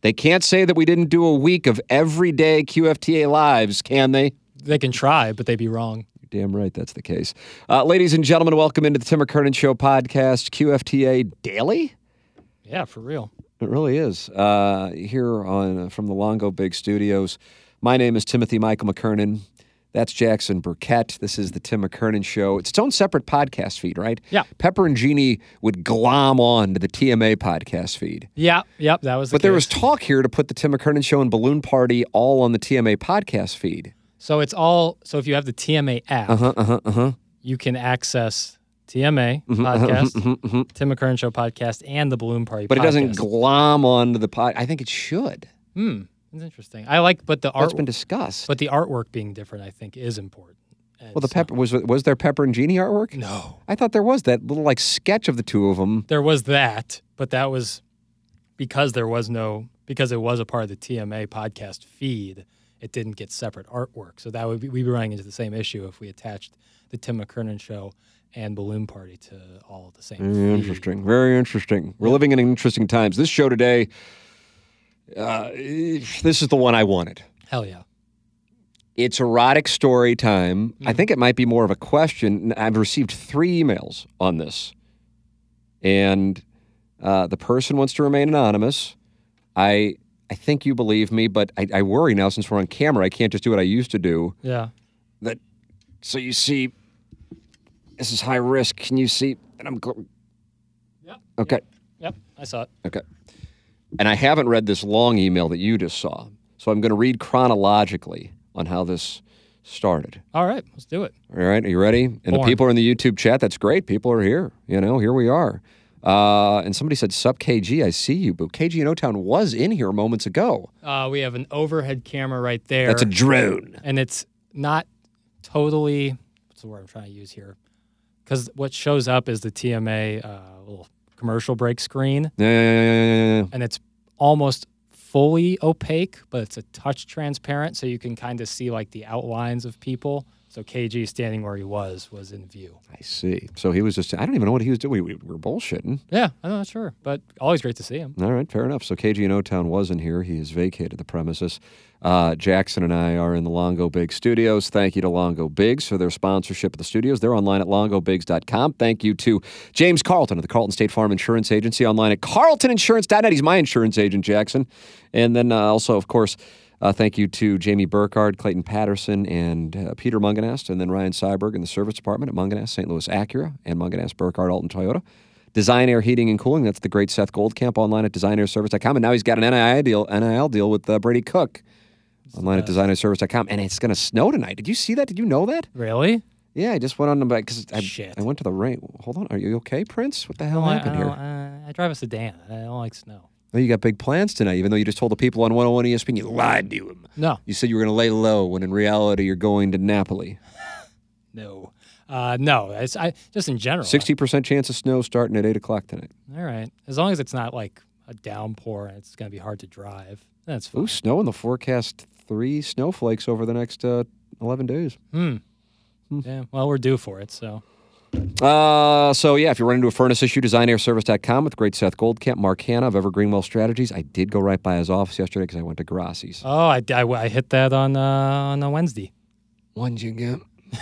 they can't say that we didn't do a week of everyday QFTA lives, can they? They can try, but they'd be wrong. You're damn right that's the case. Uh, ladies and gentlemen, welcome into the Tim McKernan Show podcast, QFTA Daily. Yeah, for real. It really is. Uh, here on uh, from the Longo Biggs Studios. My name is Timothy Michael McKernan. That's Jackson Burkett. This is the Tim McKernan Show. It's its own separate podcast feed, right? Yeah. Pepper and Jeannie would glom on to the TMA podcast feed. Yeah, yep, that was. The But there was talk here to put the Tim McKernan Show and Balloon Party all on the TMA podcast feed. so it's all. So if you have the TMA app, Uh huh. Uh huh. Uh huh. you can access TMA Mm-hmm, podcast, Tim McKernan Show podcast, and the Balloon Party. But it doesn't podcast. glom onto the pod. I think it should. Hmm, that's interesting. I like, but the That's art, been discussed. but the artwork being different, I think, is important. And well, the pepper was was there Pepper and genie artwork? No, I thought there was that little like sketch of the two of them. there was that, but that was because there was no because it was a part of the TMA podcast feed. It didn't get separate artwork, so that would be, we'd be running into the same issue if we attached the Tim McKernan Show and Balloon Party to all the same. Very feed. interesting. Very interesting. We're living in interesting times. This show today, uh, this is the one I wanted. Hell yeah. It's erotic story time. Mm-hmm. I think it might be more of a question. I've received three emails on this, and uh, the person wants to remain anonymous. I I think you believe me, but I, I worry now since we're on camera. I can't just do what I used to do. Yeah. That so you see, this is high risk. Can you see? And I'm gl- Yep. okay. Yep. I saw it. Okay. And I haven't read this long email that you just saw. So I'm going to read chronologically on how this started. All right. Let's do it. All right. Are you ready? And the people are in the YouTube chat. That's great. People are here. You know, here we are. Uh, and somebody said, Sup KG, I see you. But KG in O Town was in here moments ago. Uh, we have an overhead camera right there. That's a drone. and it's not totally what's the word I'm trying to use here? Because what shows up is the TMA uh, little commercial break screen, Yeah, yeah, yeah, yeah, and it's almost fully opaque, but it's a touch transparent, so you can kind of see like the outlines of people. So KG standing where he was was in view. I see. So he was just, I don't even know what he was doing. We, we were bullshitting. Yeah, I'm not sure, but always great to see him. All right, fair enough. So KG in O Town was in here. He has vacated the premises. Uh, Jackson and I are in the Longo Biggs Studios. Thank you to Longo Biggs for their sponsorship of the studios. They're online at longobigs.com. Thank you to James Carlton of the Carlton State Farm Insurance Agency online at carltoninsurance.net. He's my insurance agent, Jackson. And then uh, also, of course, uh, thank you to Jamie Burkhardt, Clayton Patterson, and uh, Peter Mungenast, and then Ryan Seiberg in the service department at Mungenast, St. Louis Acura, and Mungenast, Burkhardt, Alton Toyota. Design Aire Heating and Cooling. That's the great Seth Goldcamp online at designairservice.com. And now he's got an NIL deal, NIL deal with uh, Brady Cook online at designairservice.com. And it's going to snow tonight. Did you see that? Did you know that? Really? Yeah, I just went on the back because I, Shit. I went to the rain. Hold on. Are you okay, Prince? What the hell I, happened I, here? don't- uh, I drive a sedan. I don't like snow. Oh, you got big plans tonight, even though you just told the people on 101 ESPN you lied to them. No, You said you were going to lay low when in reality you're going to Napoli. no, uh, no. It's I just in general. 60% chance of snow starting at 8 o'clock tonight. All right. As long as it's not like a downpour and it's going to be hard to drive, that's fine. Ooh, snow in the forecast. Three snowflakes over the next uh, 11 days. Hmm. Yeah. Well, we're due for it, so. Uh, so yeah, if you run into a furnace issue, designairservice.com with great Seth Goldcamp, Mark Hannah of Evergreen Wealth Strategies. I did go right by his office yesterday because I went to Grassi's. Oh, I, I, I hit that on uh, on a Wednesday. What'd you get?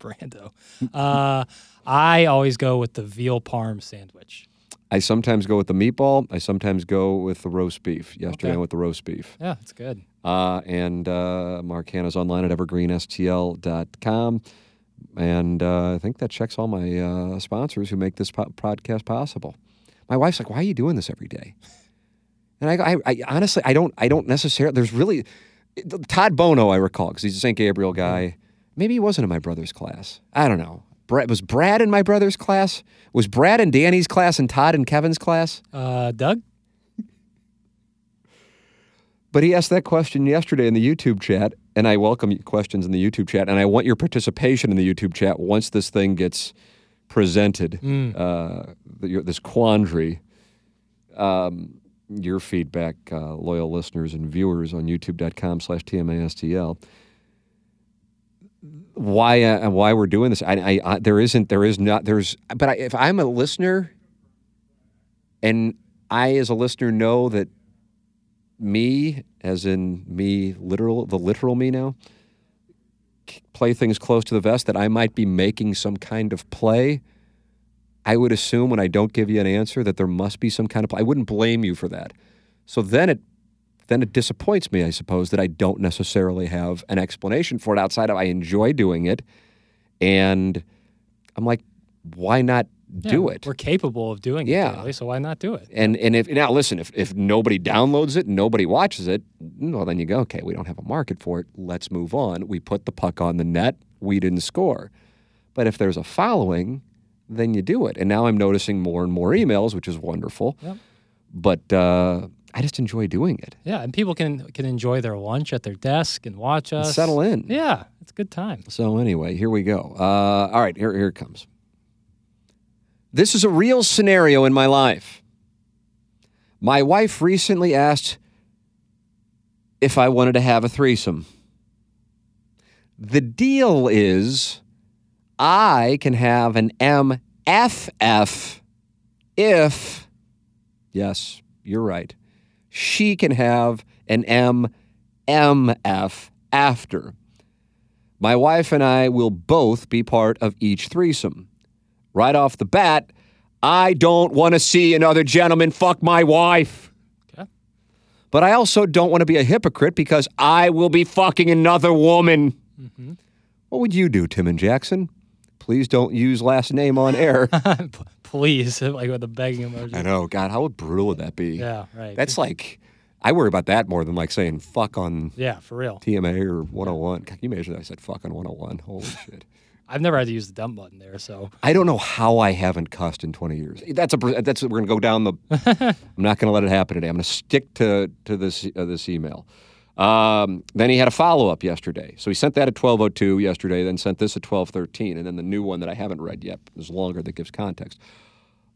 Brando. Uh, I always go with the veal parm sandwich. I sometimes go with the meatball. I sometimes go with the roast beef. Yesterday Okay. I went with the roast beef. Yeah, it's good. Uh, and uh, Mark Hannah's online at evergreenstl.com. And uh, I think that checks all my uh, sponsors who make this po- podcast possible. My wife's like, "Why are you doing this every day?" And I, I, I honestly, I don't, I don't necessarily. There's really Todd Bono, I recall, because he's a St. Gabriel guy. Maybe he wasn't in my brother's class. I don't know. Brad, was Brad in my brother's class? Was Brad in Danny's class and Todd in Kevin's class? Uh, Doug? But he asked that question yesterday in the YouTube chat, and I welcome questions in the YouTube chat, and I want your participation in the YouTube chat once this thing gets presented, uh, the- this quandary. Um, your feedback, uh, loyal listeners and viewers on youtube.com slash TMASTL. Why, uh, why we're doing this? I, I, I, there isn't, there is not, there's, but I, if I'm a listener and I, as a listener, know that me, as in me, literal, the literal me now, play things close to the vest, that I might be making some kind of play. I would assume when I don't give you an answer that there must be some kind of play. I wouldn't blame you for that. So then it, then it disappoints me, I suppose, that I don't necessarily have an explanation for it outside of I enjoy doing it, and I'm like, why not do Yeah, it? We're capable of doing Yeah. it daily, so why not do it? And and if now listen, if if nobody downloads it, nobody watches it, well then you go, okay, we don't have a market for it. Let's move on. We put the puck on the net. We didn't score. But if there's a following, then you do it. And now I'm noticing more and more emails, which is wonderful. Yep. But uh, I just enjoy doing it. Yeah, and people can can enjoy their lunch at their desk and watch us. Settle in. Yeah, it's a good time. So anyway, here we go. Uh, all right, here here it comes. This is a real scenario in my life. My wife recently asked if I wanted to have a threesome. The deal is I can have an MFF if, yes, you're right, she can have an MMF after. My wife and I will both be part of each threesome. Right off the bat, I don't want to see another gentleman fuck my wife. Okay. But I also don't want to be a hypocrite because I will be fucking another woman. Mm-hmm. What would you do, Tim and Jackson? Please don't use last name on air. Please, like with the begging emoji. I know. God, how brutal would that be? Yeah, right. That's like, I worry about that more than like saying fuck on yeah, for real. TMA or 101. Can you imagine that I said fuck on 101? Holy shit. I've never had to use the dump button there, so I don't know how I haven't cussed in 20 years. That's a that's we're gonna go down the. I'm not gonna let it happen today. I'm gonna stick to to this uh, this email. Um, then he had a follow up yesterday, so he sent that at 12:02 yesterday. Then sent this at 12:13, and then the new one that I haven't read yet is longer that gives context.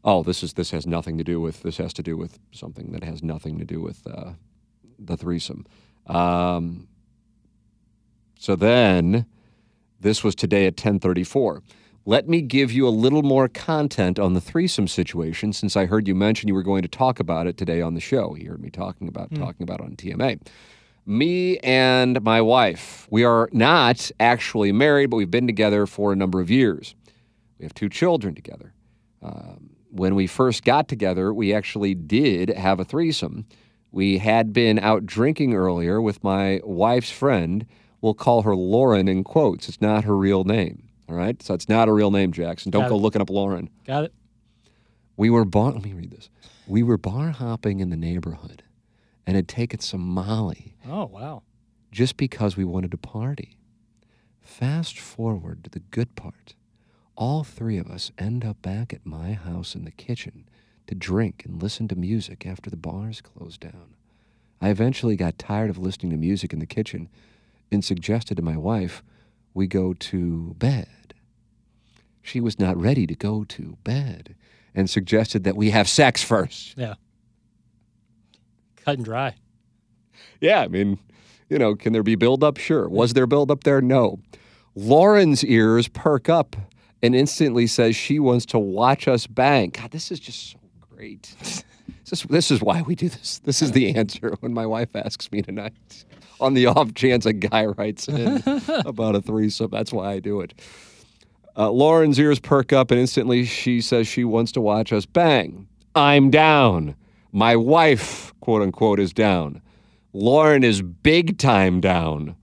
Oh, this is this has nothing to do with this has to do with something that has nothing to do with uh, the threesome. Um, so then this was today at 1034. Let me give you a little more content on the threesome situation since I heard you mention you were going to talk about it today on the show. You heard me talking about talking about it on TMA. Me and my wife, we are not actually married, but we've been together for a number of years. We have two children together. Um, when we first got together, we actually did have a threesome. We had been out drinking earlier with my wife's friend. We'll call her Lauren in quotes. It's not her real name. All right. So it's not a real name, Jackson. Don't Got go it. looking up Lauren. got it. We were bar. Let me read this. We were bar hopping in the neighborhood, and had taken some Molly Oh wow. just because we wanted to party. Fast forward to the good part. All three of us end up back at my house in the kitchen to drink and listen to music after the bars closed down. I eventually got tired of listening to music in the kitchen and suggested to my wife we go to bed. She was not ready to go to bed and suggested that we have sex first. Yeah. Cut and dry. Yeah, I mean, you know, can there be buildup? Sure. Was there buildup there? No. Lauren's ears perk up and instantly says she wants to watch us bang. God, this is just so great. This is, this is why we do this. This is the answer when my wife asks me tonight. On the off chance a guy writes in about a threesome, that's why I do it. Uh, Lauren's ears perk up and instantly she says she wants to watch us bang. I'm down. My wife, quote unquote, is down. Lauren is big time down.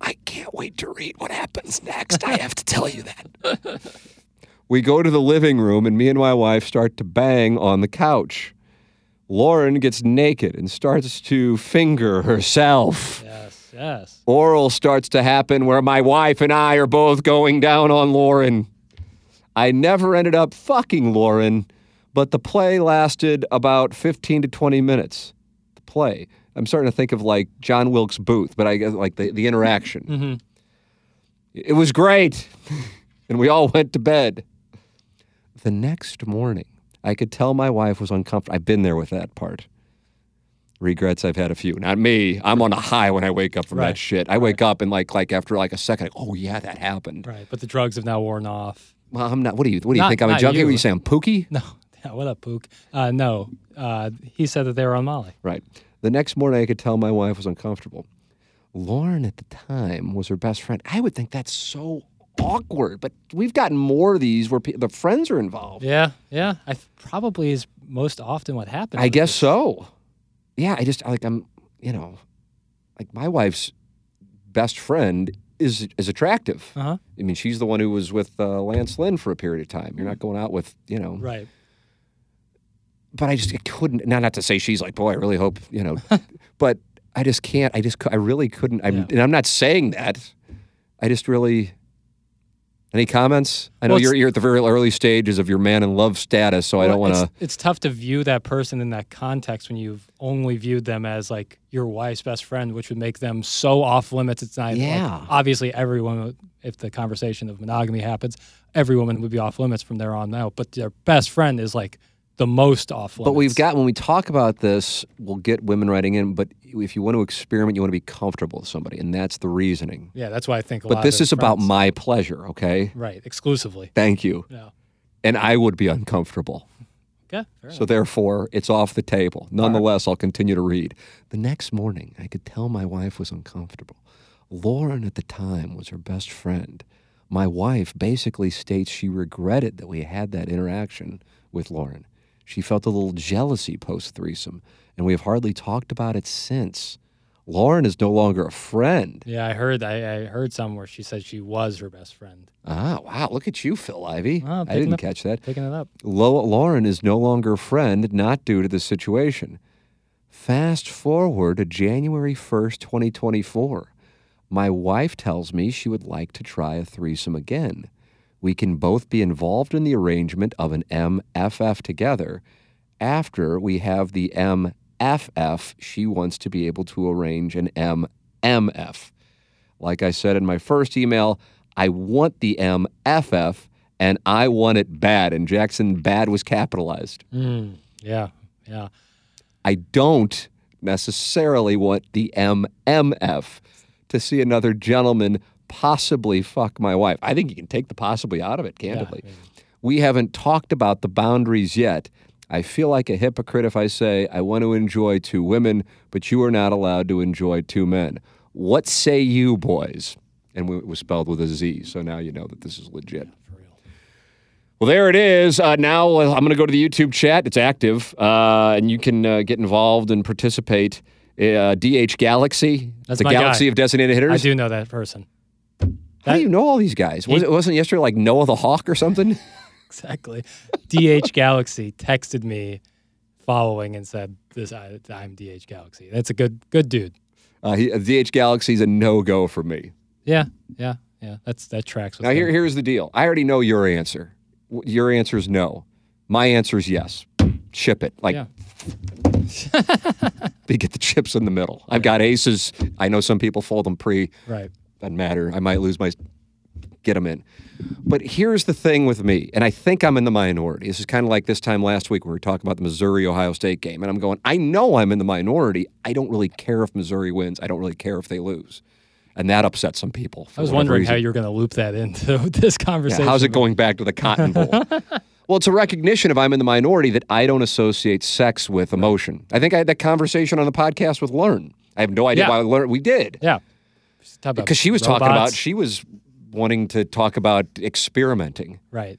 I can't wait to read what happens next. I have to tell you that. we go to the living room, and me and my wife start to bang on the couch. Lauren gets naked and starts to finger herself. Yes, yes. Oral starts to happen where my wife and I are both going down on Lauren. I never ended up fucking Lauren, but the play lasted about 15 to 20 minutes. The play. I'm starting to think of like John Wilkes Booth, but I guess like the, the interaction. Mm-hmm. It was great. and we all went to bed. The next morning, I could tell my wife was uncomfortable. I've been there with that part. Regrets I've had a few. Not me. I'm on a high when I wake up from that shit. I wake up and like like after like a second, oh yeah, that happened. Right. But the drugs have now worn off. Well, I'm not. What do you? What do you Not- think? I'm a junkie. What you. are you saying? Pookie? No. Yeah, what up, Pook? Uh, no. Uh, he said that they were on Molly. Right. The next morning, I could tell my wife was uncomfortable. Lauren at the time was her best friend. I would think that's so awkward, but we've gotten more of these where pe- the friends are involved. Yeah. Yeah. I th- probably is most often what happens. I guess this. so. Yeah, I just like I'm, you know, like my wife's best friend is is attractive. Uh-huh. I mean, she's the one who was with uh, Lance Lynn for a period of time. You're not going out with, you know, Right. but I just I couldn't. Now, not to say she's like, boy, I really hope you know, but I just can't. I just I really couldn't. I'm, Yeah. and I'm not saying that. I just really. Any comments? I know Well, you're you're at the very early stages of your man in love status, so I don't want to. It's, it's tough to view that person in that context when you've only viewed them as like your wife's best friend, which would make them so off limits. It's not. like, Yeah. obviously, everyone, if the conversation of monogamy happens, every woman would be off limits from there on out. But their best friend is like the most off limits. But we've got when we talk about this, we'll get women writing in. But if you want to experiment, you want to be comfortable with somebody, and that's the reasoning. Yeah, that's why I think. A lot. But this is about my pleasure, okay? right exclusively. Thank you. Yeah. And I would be uncomfortable. Okay. So therefore, it's off the table. Nonetheless, I'll continue to read. The next morning, I could tell my wife was uncomfortable. Lauren at the time was her best friend. My wife basically states she regretted that we had that interaction with Lauren. She felt a little jealousy post threesome, and we have hardly talked about it since. Lauren is no longer a friend. Yeah, I heard. I, I heard somewhere she said she was her best friend. Ah, wow. Look at you, Phil Ivey. Oh, I didn't up- catch that. Picking it up. Lo- Lauren is no longer a friend, not due to the situation. Fast forward to January 1st, 2024. My wife tells me she would like to try a threesome again. We can both be involved in the arrangement of an MFF together. After we have the MFF, she wants to be able to arrange an MMF. Like I said in my first email, I want the MFF and I want it bad. And Jackson bad was capitalized. Mm, yeah. Yeah. I don't necessarily want the MMF to see another gentleman possibly fuck my wife. I think you can take the possibly out of it, candidly. yeah. We haven't talked about the boundaries yet. I feel like a hypocrite if I say I want to enjoy two women, but you are not allowed to enjoy two men. What say you, boys? And it was spelled with a Z, so now you know that this is legit. Well, there it is. Uh, now uh, I'm going to go to the YouTube chat. It's active, uh, and you can uh, get involved and participate. Uh, DH Galaxy, That's the galaxy guy. of designated hitters. I do know that person. How do you know all these guys? Was He- it wasn't yesterday like Noah the Hawk or something? Exactly. DH Galaxy texted me following and said, "This I, I'm DH Galaxy." That's a good good dude. Uh, he, DH Galaxy's a no go for me. Yeah, yeah, yeah. That's that tracks with Now here, here's the deal. I already know your answer. Your answer is no. My answer is yes. Ship it. Like Yeah. they get the chips in the middle. I've got aces. I know some people fold them pre. right. Doesn't matter. I might lose my. Get them in. But here's the thing with me, and I think I'm in the minority. This is kind of like this time last week when we were talking about the Missouri Ohio State game, and I'm going. I know I'm in the minority. I don't really care if Missouri wins. I don't really care if they lose, and that upsets some people. I was wondering reason. how you're going to loop that into this Yeah, conversation. how's it going back to the Cotton Bowl? well, it's a recognition if I'm in the minority that I don't associate sex with emotion. I think I had that conversation on the podcast with Learn. I have no idea Yeah. why Learn. We did Yeah. Because she was talking about she was wanting to talk about experimenting, right.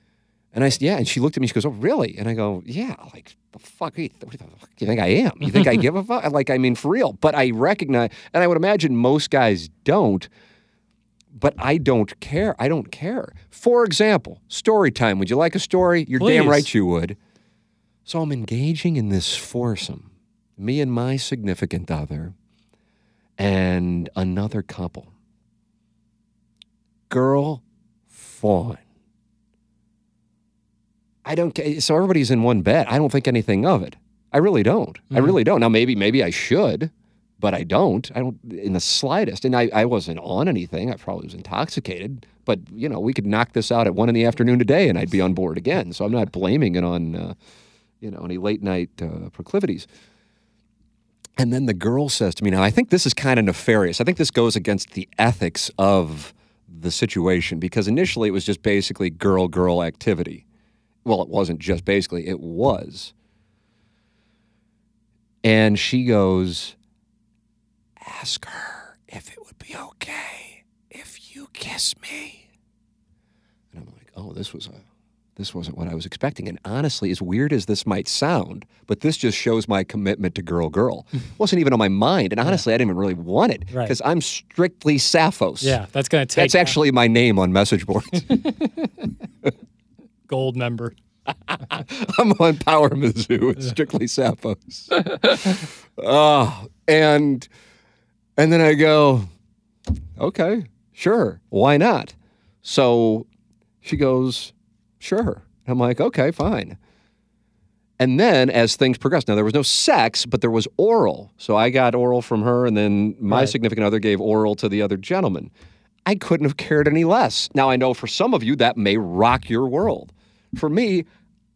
and I said, "Yeah," and she looked at me. She goes, "Oh, really?" And I go, "Yeah." Like the fuck? What the fuck do you think I am? You think I give a fuck? Like I mean, for real. But I recognize, and I would imagine most guys don't. But I don't care. I don't care. For example, story time. Would you like a story? You're damn right you would. So I'm engaging in this foursome, me and my significant other, and another couple. Girl, fawn. I don't. So everybody's in one bed. I don't think anything of it. I really don't. I Mhm. really don't. Now maybe maybe I should, but I don't. I don't in the slightest. And I, I wasn't on anything. I probably was intoxicated. But you know, we could knock this out at one in the afternoon today, and I'd be on board again. So I'm not blaming it on, uh, you know, any late night uh, proclivities. And then the girl says to me, now I think this is kind of nefarious. I think this goes against the ethics of the situation because initially it was just basically girl girl activity. Well, it wasn't just basically, it was. And she goes, Ask her if it would be okay if you kiss me. And I'm like, Oh, this was a. This wasn't what I was expecting. And honestly, as weird as this might sound, but this just shows my commitment to girl girl. Mm. wasn't even on my mind. And honestly, I didn't even really want it Right. because I'm strictly Sappho's. Yeah, that's going to take That's actually my name on message boards. gold member. I'm on Power Mizzou. It's strictly Sappho's. oh, and and then I go, okay, sure, why not? So she goes, sure. I'm like, okay, fine. And then as things progressed, now there was no sex, but there was oral. So I got oral from her, and then my Right. significant other gave oral to the other gentleman. I couldn't have cared any less. Now I know for some of you that may rock your world. For me,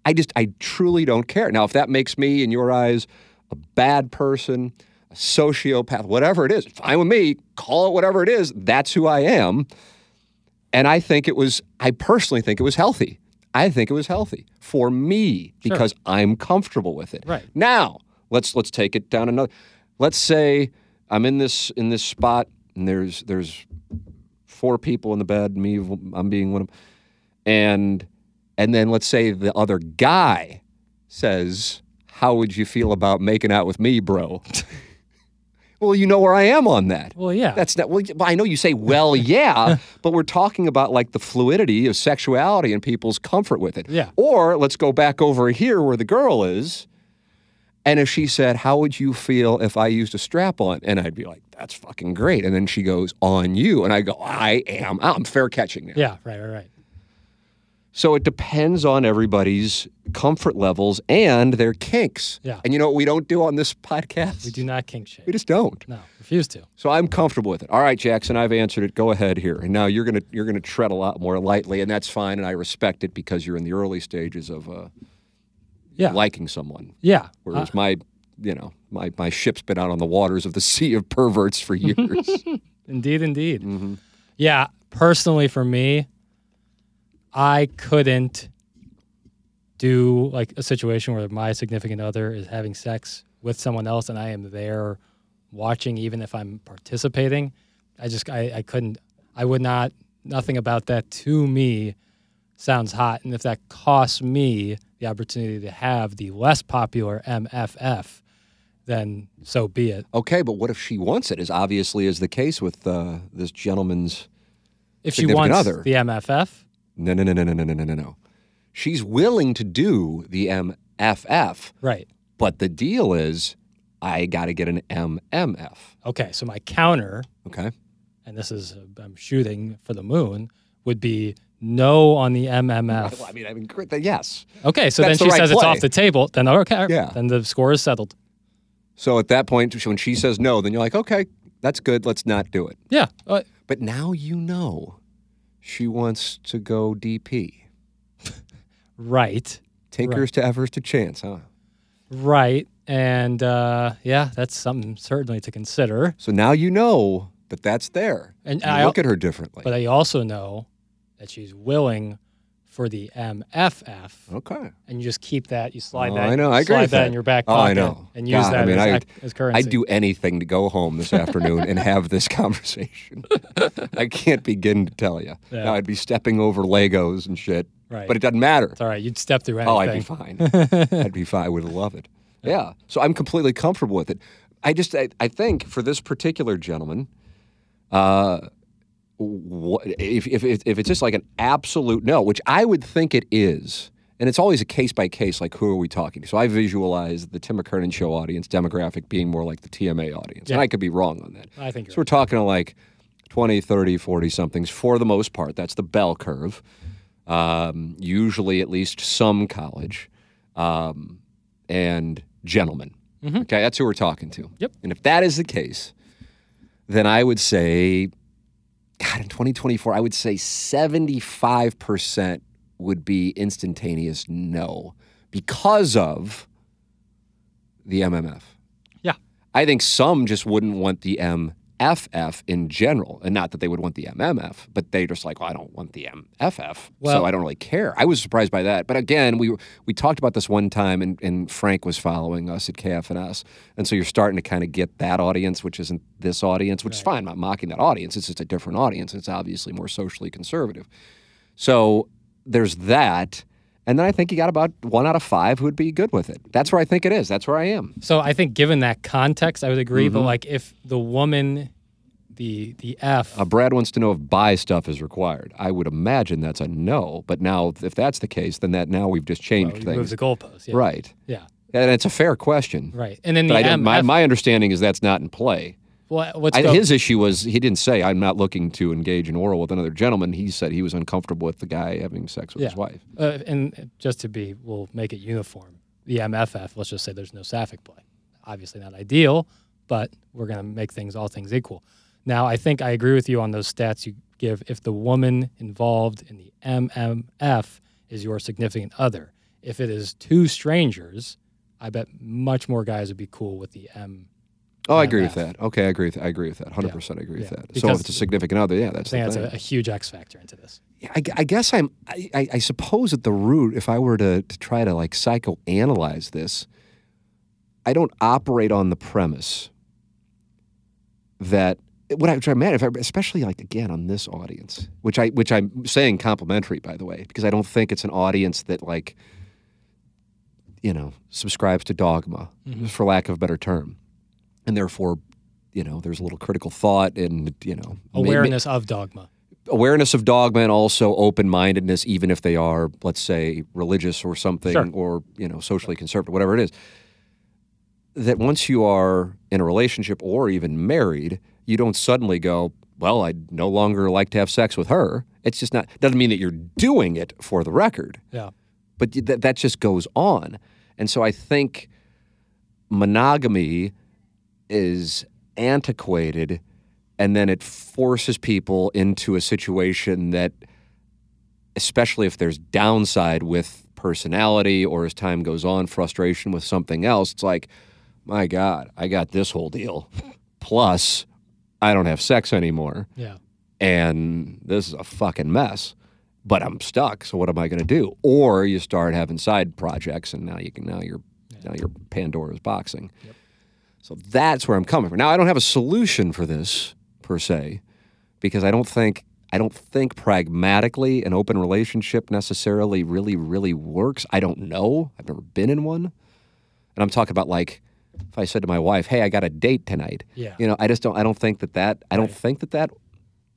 I just I truly don't care. Now if that makes me in your eyes a bad person, a sociopath, whatever it is, fine with me. Call it whatever it is. That's who I am. And I think it was I personally think it was healthy. I think it was healthy for me because I'm comfortable with it. Right. Now, let's let's take it down another. Let's say I'm in this in this spot and there's there's four people in the bed, me I'm being one of them. And and then let's say the other guy says, "How would you feel about making out with me, bro?" well, you know where I am on that. Well, yeah. That's not. Well, I know you say, "Well, yeah," but we're talking about like the fluidity of sexuality and people's comfort with it. Yeah. Or let's go back over here where the girl is, and if she said, "How would you feel if I used a strap on?" and I'd be like, "That's fucking great," and then she goes, "On you," and I go, "I am. I'm fair catching now." yeah, right, right, right. So it depends on everybody's comfort levels and their kinks. Yeah. And you know what we don't do on this podcast? We do not kink shame. We just don't. No, refuse to. So I'm comfortable with it. All right, Jackson, I've answered it. Go ahead here. And now you're gonna you're gonna tread a lot more lightly, and that's fine. And I respect it because you're in the early stages of uh, Yeah. liking someone. yeah. Whereas Uh, my you know my my ship's been out on the waters of the sea of perverts for years. Indeed, indeed. Mm-hmm. Yeah, personally for me, I couldn't do like a situation where my significant other is having sex with someone else and I am there watching, even if I'm participating. I just, I, I couldn't, I would not, nothing about that to me sounds hot. And if that costs me the opportunity to have the less popular MFF, then so be it. okay, but what if she wants it? As obviously is the case with uh, this gentleman's. If she wants other. the MFF, No, no, no, no, no, no, no, no, no. She's willing to do the MFF, right. but the deal is, I got to get an MMF. Okay, so my counter, Okay. and this is I'm shooting for the moon, would be no on the Well, MMF. I mean, I mean, yes. Okay, so That's then the she right says it's off the table. Then okay, Yeah. then the score is settled. So at that point, when she says no, then you're like, okay, that's good. Let's not do it. Yeah, uh, But now you know she wants to go DP. right, Tinkers to Evers to chance, huh? right, and uh, yeah, that's something certainly to consider. So now you know that that's there. And you I- look at her differently. But I also know that she's willing for the MFF, okay. and you just keep that. You slide Oh, that. I know. I agree slide that, that. in your back Oh, I know. and use God, I that mean, as, I- as currency. I'd do anything to go home this afternoon and have this conversation. I can't begin to tell you. Yeah. Now, I'd be stepping over Legos and shit, Right. but it doesn't matter. It's all right. You'd step through anything. Oh, I'd be fine. I'd be fine. I would love it. Yeah. So I'm completely comfortable with it. I just, I, I think for this particular gentleman, uh, what, if, if, if if it's just like an absolute no, which I would think it is, and it's always a case by case, like who are we talking to? So I visualize the Tim McKernan show audience demographic being more like the TMA audience. And I could be wrong on that. I think So you're we're talking to like 20, 30, 40 somethings for the most part. That's the bell curve. Um, usually at least some college um, and gentlemen. Mhm. Okay, that's who we're talking to. Yep. And if that is the case, then I would say, God, in 2024, I would say 75% would be instantaneous no because of the MMF. Yeah. I think some just wouldn't want the MFF in general, and not that they would want the MMF, but they just like, well, I don't want the MFF, so I don't really care. I was surprised by that, but again, we we talked about this one time, and, and Frank was following us at KFNS, and so you're starting to kind of get that audience, which isn't this audience, which is fine. I'm not mocking that audience. It's just a different audience. It's obviously more socially conservative. So there's that. And then I think you got about one out of five who would be good with it. That's where I think it is. That's where I am. So I think given that context, I would agree. Mm-hmm. But like if the woman, the the F, Uh, Brad wants to know if buy stuff is required. I would imagine that's a no. But now, if that's the case, then that now we've just changed move things. the goalpost. Yeah. Right. Yeah. And it's a fair question. Right. And then the don't, my, MF, my understanding is that's not in play. Well, let's I, go. his issue was he didn't say, I'm not looking to engage in oral with another gentleman. He said he was uncomfortable with the guy having sex with his wife. uh, and just to be, we'll make it uniform. The MFF, let's just say there's no sapphic play. Obviously not ideal, but we're going to make things all things equal. Now, I think I agree with you on those stats you give. If the woman involved in the MMF is your significant other, if it is two strangers, I bet much more guys would be cool with the M. Oh, I agree with that. Okay, I agree with I agree with that. 100% I agree with that. so Because- if it's a significant other, yeah, I that's the that's thing. a, a huge X factor into this. Yeah, I, I guess I'm. I, I, I suppose at the root, if I were to, to try to like psychoanalyze this, I don't operate on the premise that what I try man, if I, especially like again on this audience, which I which I'm saying complimentary by the way, because I don't think it's an audience that like, you know, subscribes to dogma, mm-hmm. for lack of a better term, and therefore, you know, there's a little critical thought and you know may- may- Awareness of dogma. awareness of dogma and also open-mindedness even if they are let's say religious or something Sure. or you know socially conservative whatever it is that once you are in a relationship or even married you don't suddenly go well i no longer like to have sex with her it's just not doesn't mean that you're doing it for the record Yeah. but y- that that just goes on. And so I think monogamy is antiquated and then it forces people into a situation that especially if there's downside with personality or as time goes on frustration with something else it's like my god I got this whole deal plus I don't have sex anymore Yeah. and this is a fucking mess. But I'm stuck. So what am I going to do? Or you start having side projects, and now you can now you're now you're Pandora's boxing. So that's where I'm coming from. Now I don't have a solution for this per se, because I don't think I don't think pragmatically an open relationship necessarily really really works. I don't know. I've never been in one, and I'm talking about like if I said to my wife, "Hey, I got a date tonight." Yeah. You know, I just don't. I don't think that that. I don't Right. think that that.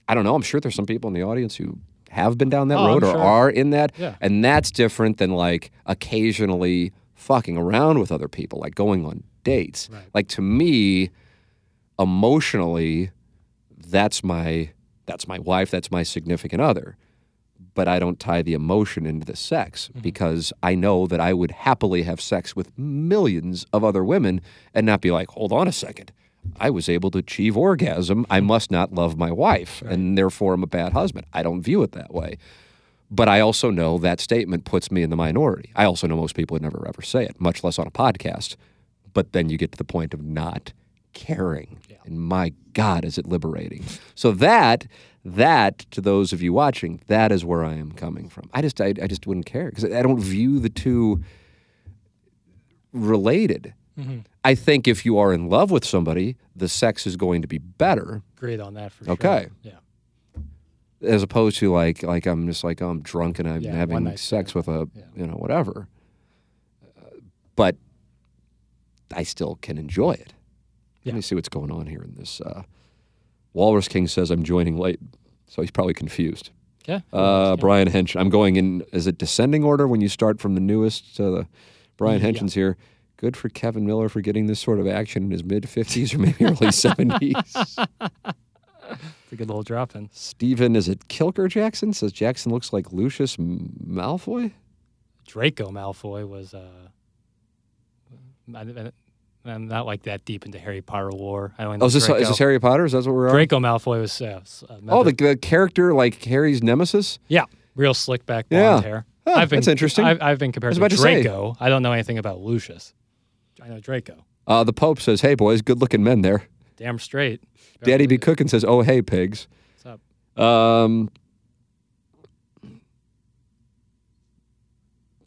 I don't know. I'm sure there's some people in the audience who have been down that Oh, I'm road or sure. are in that, Yeah. and that's different than like occasionally fucking around with other people, like going on dates. Right. Like to me, emotionally, that's my that's my wife. That's my significant other. But I don't tie the emotion into the sex Mm-hmm. because I know that I would happily have sex with millions of other women and not be like, hold on a second. I was able to achieve orgasm. I must not love my wife, and therefore I'm a bad husband. I don't view it that way. But I also know that statement puts me in the minority. I also know most people would never ever say it, much less on a podcast. But then you get to the point of not caring. And my God, is it liberating. So that, that to those of you watching, that is where I am coming from. I just, I, I just wouldn't care because I don't view the two related. I think if you are in love with somebody, the sex is going to be better Great on that for sure. Okay. Yeah. as opposed to like like I'm just like oh, I'm drunk and I'm Yeah, having sex with a Yeah. you know whatever. Uh, but I still can enjoy it. Let me see what's going on here in this. Uh, Walrus King says I'm joining late, so he's probably confused. Yeah. Uh, Brian Hench, I'm going in. Is it descending order when you start from the newest to the? Brian Yeah. Henchins here. Good for Kevin Miller for getting this sort of action in his mid 50s or maybe early 70s. It's a good little drop in. Steven, is it Kilker Jackson? Says Jackson looks like Lucius Malfoy. Draco Malfoy was uh, I'm not like that deep into Harry Potter lore. I only Oh, know is this, Draco. is this Harry Potter? Is that what we're on? Draco Malfoy was. Uh, uh, Oh, the, the character like Harry's nemesis? yeah, real slick back Yeah. blonde hair. Oh, I've been, that's interesting. I've, I've been compared to about to. Draco. I don't know anything about Lucius. I know Draco. Uh, the Pope says, hey, boys, good looking men there. Damn straight. Daddy be cooking says, oh, hey, pigs. What's up? Um,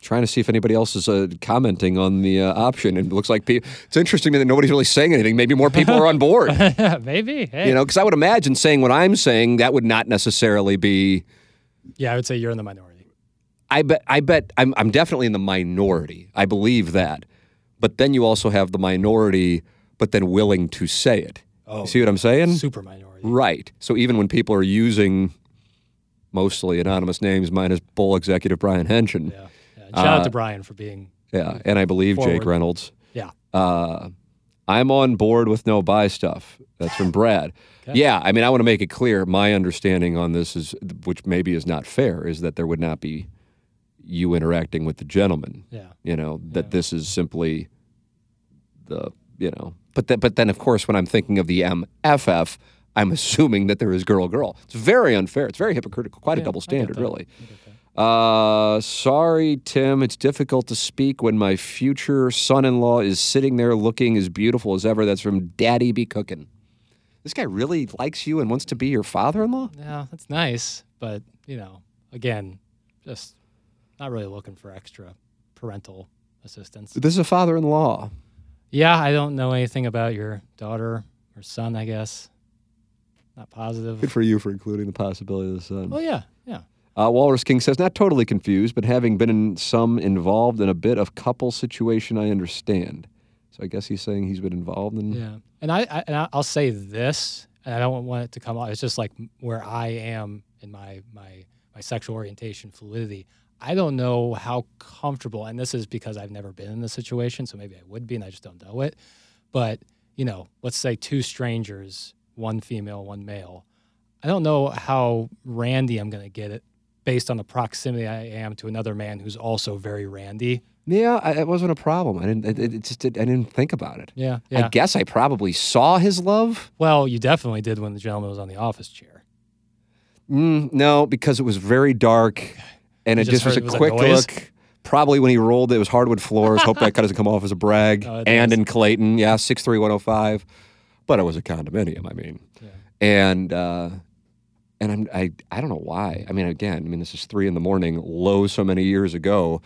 trying to see if anybody else is uh, commenting on the uh, option. And it looks like pe- it's interesting me that nobody's really saying anything. Maybe more people are on board. Maybe. Hey. You know, because I would imagine saying what I'm saying, that would not necessarily be. Yeah, I would say you're in the minority. I bet. I bet. I'm. I'm definitely in the minority. I believe that. But then you also have the minority, but then willing to say it. Oh, You see what I'm saying? super minority. Right. So even when people are using mostly anonymous names, minus Bull executive Brian Henson, Yeah. Yeah. Shout out Uh, to Brian for being. yeah, and I believe Jake Reynolds. Yeah. Uh, I'm on board with no buy stuff. That's from Brad. Yeah, I mean, I want to make it clear. My understanding on this is, which maybe is not fair, is that there would not be you interacting with the gentleman. Yeah. You know that this is simply the you know. But then, but then, of course, when I'm thinking of the MFF, I'm assuming that there is girl girl. It's very unfair. It's very hypocritical. Quite a double standard, that. really. I get that. Uh, sorry, Tim. It's difficult to speak when my future son-in-law is sitting there looking as beautiful as ever. That's from Daddy Be Cooking. This guy really likes you and wants to be your father-in-law. Yeah, that's nice, but you know, again, just not really looking for extra parental assistance. This is a father-in-law. Yeah, I don't know anything about your daughter or son. I guess not positive. Good for you for including the possibility of the son. Oh yeah, yeah. Uh, Walrus King says, not totally confused, but having been in some involved in a bit of couple situation, I understand. So I guess he's saying he's been involved in. Yeah, and I, I and I'll say this, and I don't want it to come out. It's just like where I am in my my my sexual orientation fluidity. I don't know how comfortable, and this is because I've never been in this situation, so maybe I would be, and I just don't know it. But you know, let's say two strangers, one female, one male. I don't know how randy I'm going to get it based on the proximity I am to another man who's also very randy. Yeah, I, it wasn't a problem. I didn't. It, it just. Did, I didn't think about it. Yeah, yeah. I guess I probably saw his love. well, you definitely did when the gentleman was on the office chair. Mm, no, because it was very dark, and You it just was a was quick noise? look. Probably when he rolled, it was hardwood floors. Hope that cut doesn't come off as a brag. Oh, and does. in Clayton, yeah, six three one zero five, but it was a condominium. I mean, Yeah. and uh, and I'm I I don't know why. I mean, again, I mean, this is three in the morning, low so many years ago,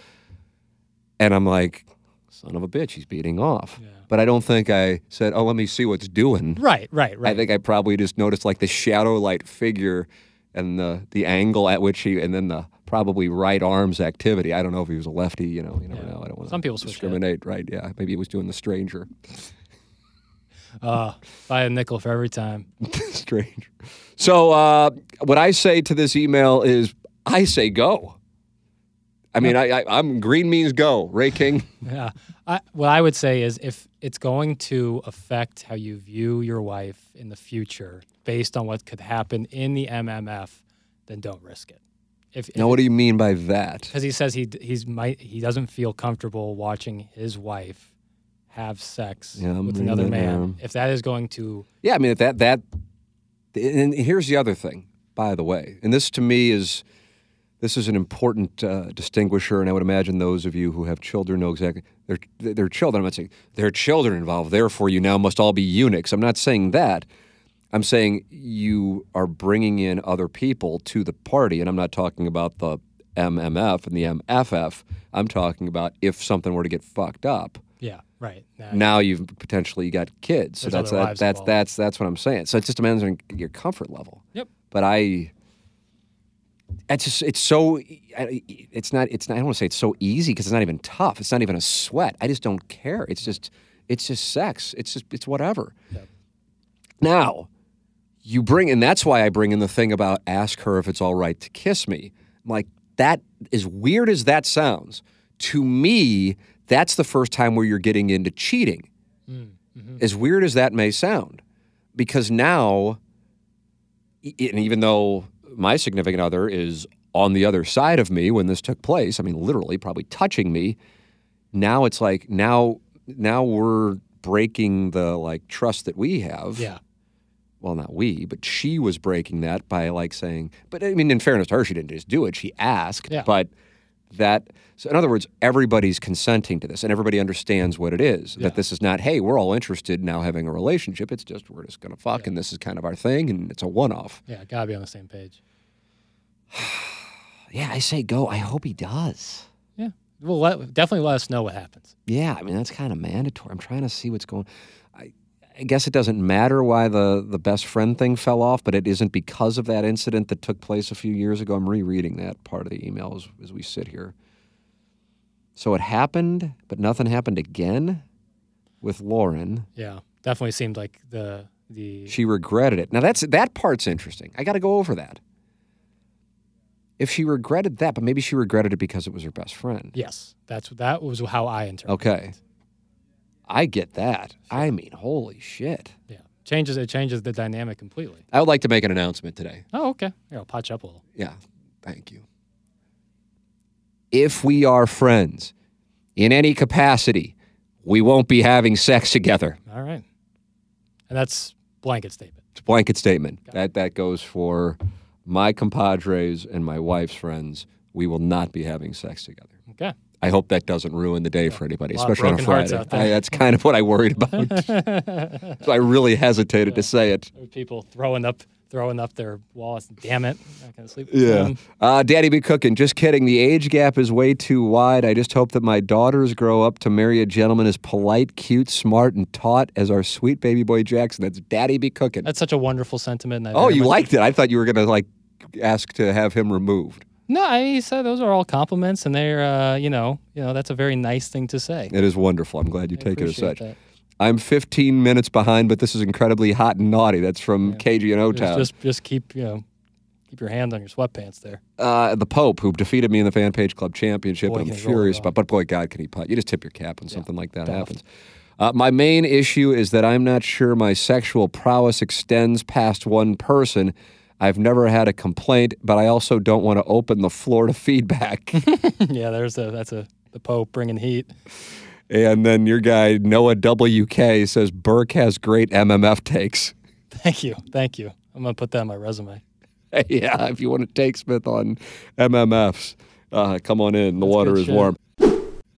and I'm like, son of a bitch, he's beating off. Yeah. But I don't think I said, oh, let me see what's doing. Right, right, right. I think I probably just noticed like the shadow light figure and the the angle at which he and then the probably right arm's activity. I don't know if he was a lefty, you know, you never Yeah. know. I don't want Some to people discriminate, right? Yeah. Maybe he was doing the stranger. Uh, buy a nickel for every time. stranger. So uh what I say to this email is I say go. I mean, I, I, I'm green means go. Ray King. Yeah. I, what I would say is if it's going to affect how you view your wife in the future based on what could happen in the MMF, then don't risk it. If, Now, what do you mean by that? because he says he he's might he doesn't feel comfortable watching his wife have sex Yeah, with another man. down. If that is going to Yeah, I mean that that. And here's the other thing, by the way, and this to me is this is an important uh, distinguisher, and I would imagine those of you who have children know exactly. They're they're children. I'm not saying there are children involved. Therefore, you now must all be eunuchs. I'm not saying that. I'm saying you are bringing in other people to the party, and I'm not talking about the MMF and the MFF. I'm talking about if something were to get fucked up right now, now you've potentially got kids. So that's that, that's involved. that's that's what I'm saying. So it just depends on your comfort level. Yep. But I, it's just it's so it's not it's not I don't want to say it's so easy because it's not even tough. It's not even a sweat. I just don't care. It's just it's just sex. It's just it's whatever. Yep. Now, you bring and that's why I bring in the thing about ask her if it's all right to kiss me. I'm like that as weird as that sounds, to me, that's the first time where you're getting into cheating. Mm-hmm. As weird as that may sound, because now, and even though my significant other is on the other side of me when this took place, I mean, literally probably touching me, now it's like now now we're breaking the like trust that we have. Yeah. Well, not we, but she was breaking that by like saying, but I mean, in fairness to her, she didn't just do it. She asked, Yeah. but that, so in other words, everybody's consenting to this and everybody understands what it is. Yeah. That this is not, hey, we're all interested in now having a relationship. It's just, we're just going to fuck and this is kind of our thing and it's a one off. Yeah. Gotta be on the same page. Yeah, I say go. I hope he does. Yeah. Well, let, definitely let us know what happens. Yeah, I mean that's kind of mandatory. I'm trying to see what's going. I, guess it doesn't matter why the the best friend thing fell off, but it isn't because of that incident that took place a few years ago. I'm rereading that part of the email as, as we sit here. So it happened, but nothing happened again with Lauren. Yeah. Definitely seemed like the the She regretted it. Now that's that part's interesting. I got to go over that. If she regretted that, but maybe she regretted it because it was her best friend. yes. That's that was how I interpreted. Okay. it. I get that. I mean, holy shit. Yeah. Changes it changes the dynamic completely. I would like to make an announcement today. Oh, okay. Yeah, I'll patch up a little. Yeah, thank you. If we are friends in any capacity, we won't be having sex together. All right. And that's blanket statement. It's a blanket statement. That that goes for my compadres and my wife's friends. We will not be having sex together. Okay. I hope that doesn't ruin the day for anybody, especially on a Friday. I, that's kind of what I worried about. so I really hesitated to say it. People throwing up throwing up their wallets. Damn it. Not gonna sleep. with Yeah. Uh, Daddy be cooking. Just kidding. The age gap is way too wide. I just hope that my daughters grow up to marry a gentleman as polite, cute, smart, and taught as our sweet baby boy Jackson. That's Daddy be cooking. That's such a wonderful sentiment. oh, you liked it. I thought you were going to like ask to have him removed. No, I mean, he said those are all compliments, and they're, uh, you know, you know, that's a very nice thing to say. It is wonderful. I'm glad you I take it as such. that. I'm 15 minutes behind, but this is incredibly hot and naughty. That's from KG and O Just, Town. just, just keep, you know, keep your hand on your sweatpants there. uh, the Pope, who defeated me in the Fan Page Club Championship, Boy, and I'm he roll it furious about. But boy, God, can he putt? You just tip your cap when something like that happens. Uh, my main issue is that I'm not sure my sexual prowess extends past one person. I've never had a complaint, but I also don't want to open the floor to feedback. yeah, there's a that's a the Pope bringing heat. and then your guy Noah WK says Burke has great MMF takes. Thank you, thank you. I'm gonna put that on my resume. yeah, if you want to take Smith on MMFs, uh, come on in. The water is shit. warm.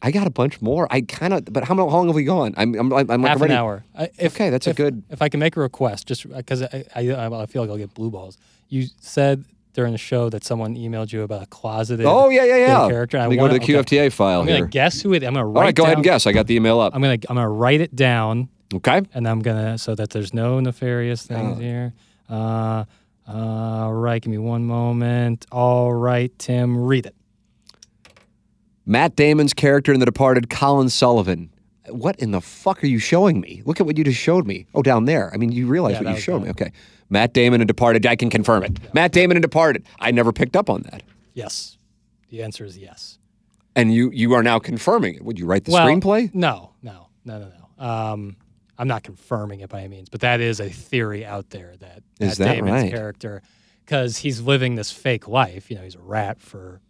I got a bunch more. I kind of, but how long have we gone? I'm, I'm, I'm like Half already, an hour. I, if, Okay, that's a good- If I can make a request, just because I, I, I feel like I'll get blue balls. You said during the show that someone emailed you about a closeted. Oh yeah, yeah, yeah. Character. I Let me go wanna- to the okay. QFTA file I'm here. gonna guess who it. I'm gonna write. All right, go ahead and guess. I got the email up. I'm gonna I'm gonna write it down, Okay. and I'm gonna so that there's no nefarious things Oh. here. Uh, uh, all right, give me one moment. All right, Tim, read it. Matt Damon's character in The Departed, Colin Sullivan. What in the fuck are you showing me? Look at what you just showed me. Oh, down there. I mean, you realize Yeah, what you showed me. Okay. Matt Damon in Departed. I can confirm it. Matt Damon in Departed. I never picked up on that. Yes, the answer is yes. And you you are now confirming it. Would you write the well, screenplay? No, no, no, no, no. Um, I'm not confirming it by any means, but that is a theory out there that Matt that Damon's right? character, because he's living this fake life. You know, he's a rat for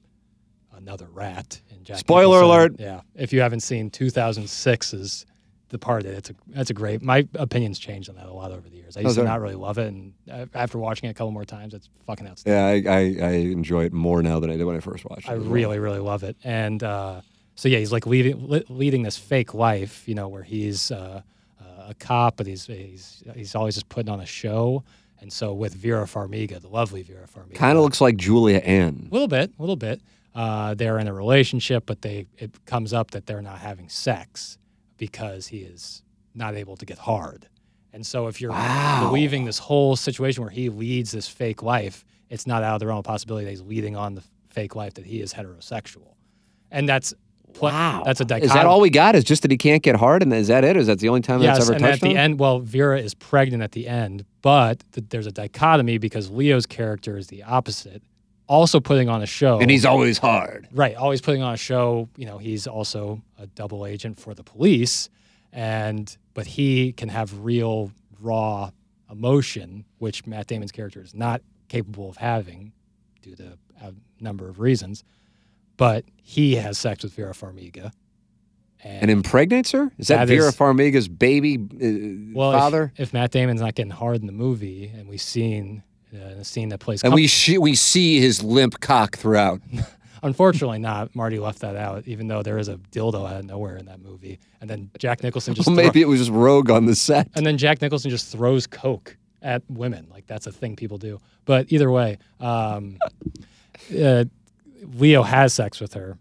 another rat. Jack Spoiler Nicholson. alert. Yeah, if you haven't seen 2006's Departed, it's a that's a great. My opinions changed on that a lot over the years. I used to not really love it, and after watching it a couple more times, it's fucking outstanding. Yeah, I, I, I enjoy it more now than I did when I first watched it. I as well. really, really love it. And uh, so yeah, he's like leading li- leading this fake life, you know, where he's uh, uh, a cop, but he's he's he's always just putting on a show. And so with Vera Farmiga, the lovely Vera Farmiga, Kind of looks like Julia Ann. a little bit, a little bit. Uh, they're in a relationship, but they it comes up that they're not having sex because he is not able to get hard. And so if you're Wow. believing this whole situation where he leads this fake life, it's not out of the realm of possibility that he's leading on the fake life that he is heterosexual. And that's Pla- Wow. That's a dichotomy. Is that all we got? Is just that he can't get hard, and is that it? Is that the only time Yes, that's ever and at touched the end, well, Vera is pregnant at the end, but th- there's a dichotomy because Leo's character is the opposite, also putting on a show. and he's always hard. right, always putting on a show. You know, he's also a double agent for the police, and but he can have real raw emotion, which Matt Damon's character is not capable of having due to a number of reasons. But he has sex with Vera Farmiga. And impregnates her? Is that, That Vera is- Farmiga's baby uh, well, if- father? If, Matt Damon's not getting hard in the movie, and we've seen uh, a scene that plays, and com- we sh- we see his limp cock throughout. unfortunately not. Marty left that out, even though there is a dildo out of nowhere in that movie. And then Jack Nicholson just Well, throw- maybe it was just Rogue on the set. and then Jack Nicholson just throws coke at women. Like that's a thing people do. But either way, um, uh, Leo has sex with her,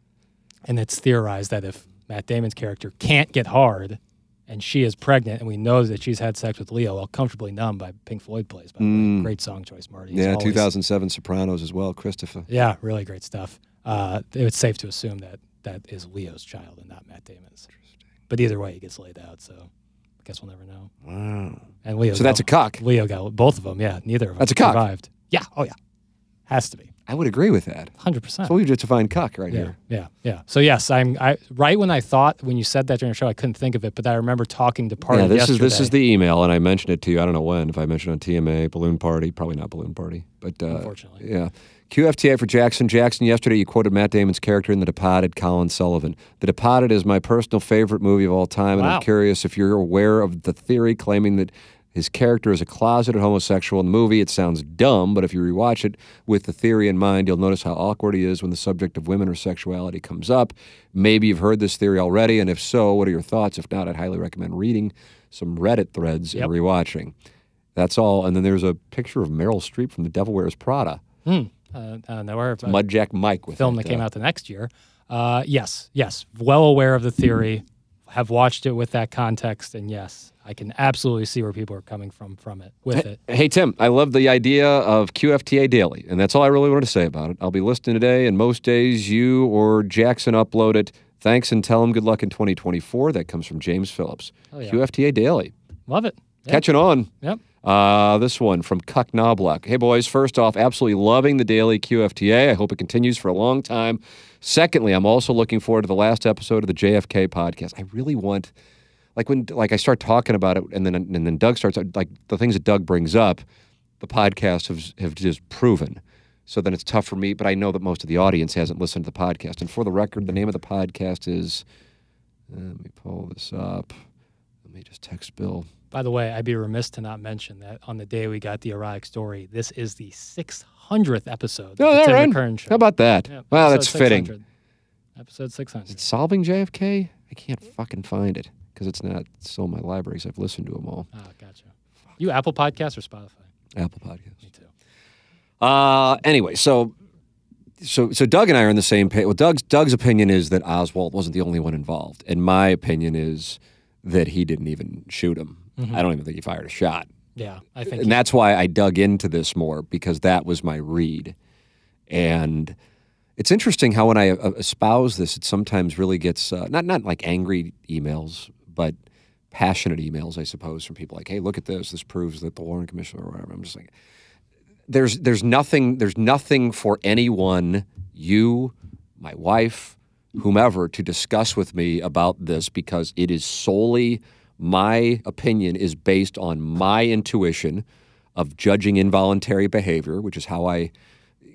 and it's theorized that if Matt Damon's character can't get hard, and she is pregnant, and we know that she's had sex with Leo while comfortably numb by Pink Floyd plays. By the way. Great song choice, Marty. It's Mm. Yeah, always- 2007 Sopranos as well, Christopher. Yeah, really great stuff. Uh, it's safe to assume that that is Leo's child and not Matt Damon's. But either way, he gets laid out, so I guess we'll never know. Wow. And Leo. So that's a cock. Leo got both of them. Yeah, neither of them That's a cock. survived. Yeah. Oh yeah. Has to be. I would agree with that. Hundred percent. So we've just defined cock right Yeah, here. yeah, yeah. So yes, I'm. I right when I thought when you said that during the show, I couldn't think of it, but I remember talking to Party yeah, this is this is the email, and I mentioned it to you. I don't know when. If I mentioned it on TMA, balloon party, probably not balloon party, but uh, Unfortunately. yeah. QFTA for Jackson. Jackson. Yesterday, you quoted Matt Damon's character in The Departed, Colin Sullivan. The Departed is my personal favorite movie of all time, and Wow. I'm curious if you're aware of the theory claiming that his character is a closeted homosexual in the movie. It sounds dumb, but if you rewatch it with the theory in mind, you'll notice how awkward he is when the subject of women or sexuality comes up. Maybe you've heard this theory already, and if so, what are your thoughts? If not, I'd highly recommend reading some Reddit threads Yep. and rewatching. That's all. And then there's a picture of Meryl Streep from The Devil Wears Prada. Hmm. Uh, uh, nowhere. Uh, Mudjack Mike with film that came uh, out the next year. Uh, yes, yes, well aware of the theory, have watched it with that context, and yes, I can absolutely see where people are coming from from it with it. Hey, Tim, I love the idea of QFTA Daily, and that's all I really wanted to say about it. I'll be listening today, and most days you or Jackson upload it. Thanks, and tell him good luck in 2024. That comes from James Phillips. Oh, yeah. QFTA Daily. Love it. Yep. Catching on. Yep. Uh, this one from Cuck Knobloch. Hey, boys, first off, absolutely loving the daily QFTA. I hope it continues for a long time. Secondly, I'm also looking forward to the last episode of the JFK podcast. I really want, like, when like I start talking about it, and then and then Doug starts like the things that Doug brings up, the podcast have have just proven. So then it's tough for me, but I know that most of the audience hasn't listened to the podcast. And for the record, the name of the podcast is. uh, let me pull this up. Let me just text Bill. By the way, I'd be remiss to not mention that on the day we got the erotic story, this is the 600th episode Oh, of the Tim right. McKern show. How about that? Yep, Wow, that's fitting. Episode 600. It's solving JFK? I can't fucking find it because it's not still in my libraries. I've listened to them all. Oh, gotcha. You Apple Podcasts or Spotify? Apple Podcasts. Me too. Uh, anyway, so so so Doug and I are on the same page. Well, Doug's Doug's opinion is that Oswald wasn't the only one involved, and my opinion is that he didn't even shoot him. I don't even think he fired a shot, Yeah, I think. and that's why I dug into this more because that was my read, and. It's interesting how when I uh, espouse this, it sometimes really gets uh, not not like angry emails, but passionate emails, I suppose, from people like, "Hey, look at this. This proves that the Warren Commission or whatever." I'm just like, there's there's nothing there's nothing for anyone, you, my wife, whomever, to discuss with me about this because it is solely my opinion is based on my intuition of judging involuntary behavior, which is how I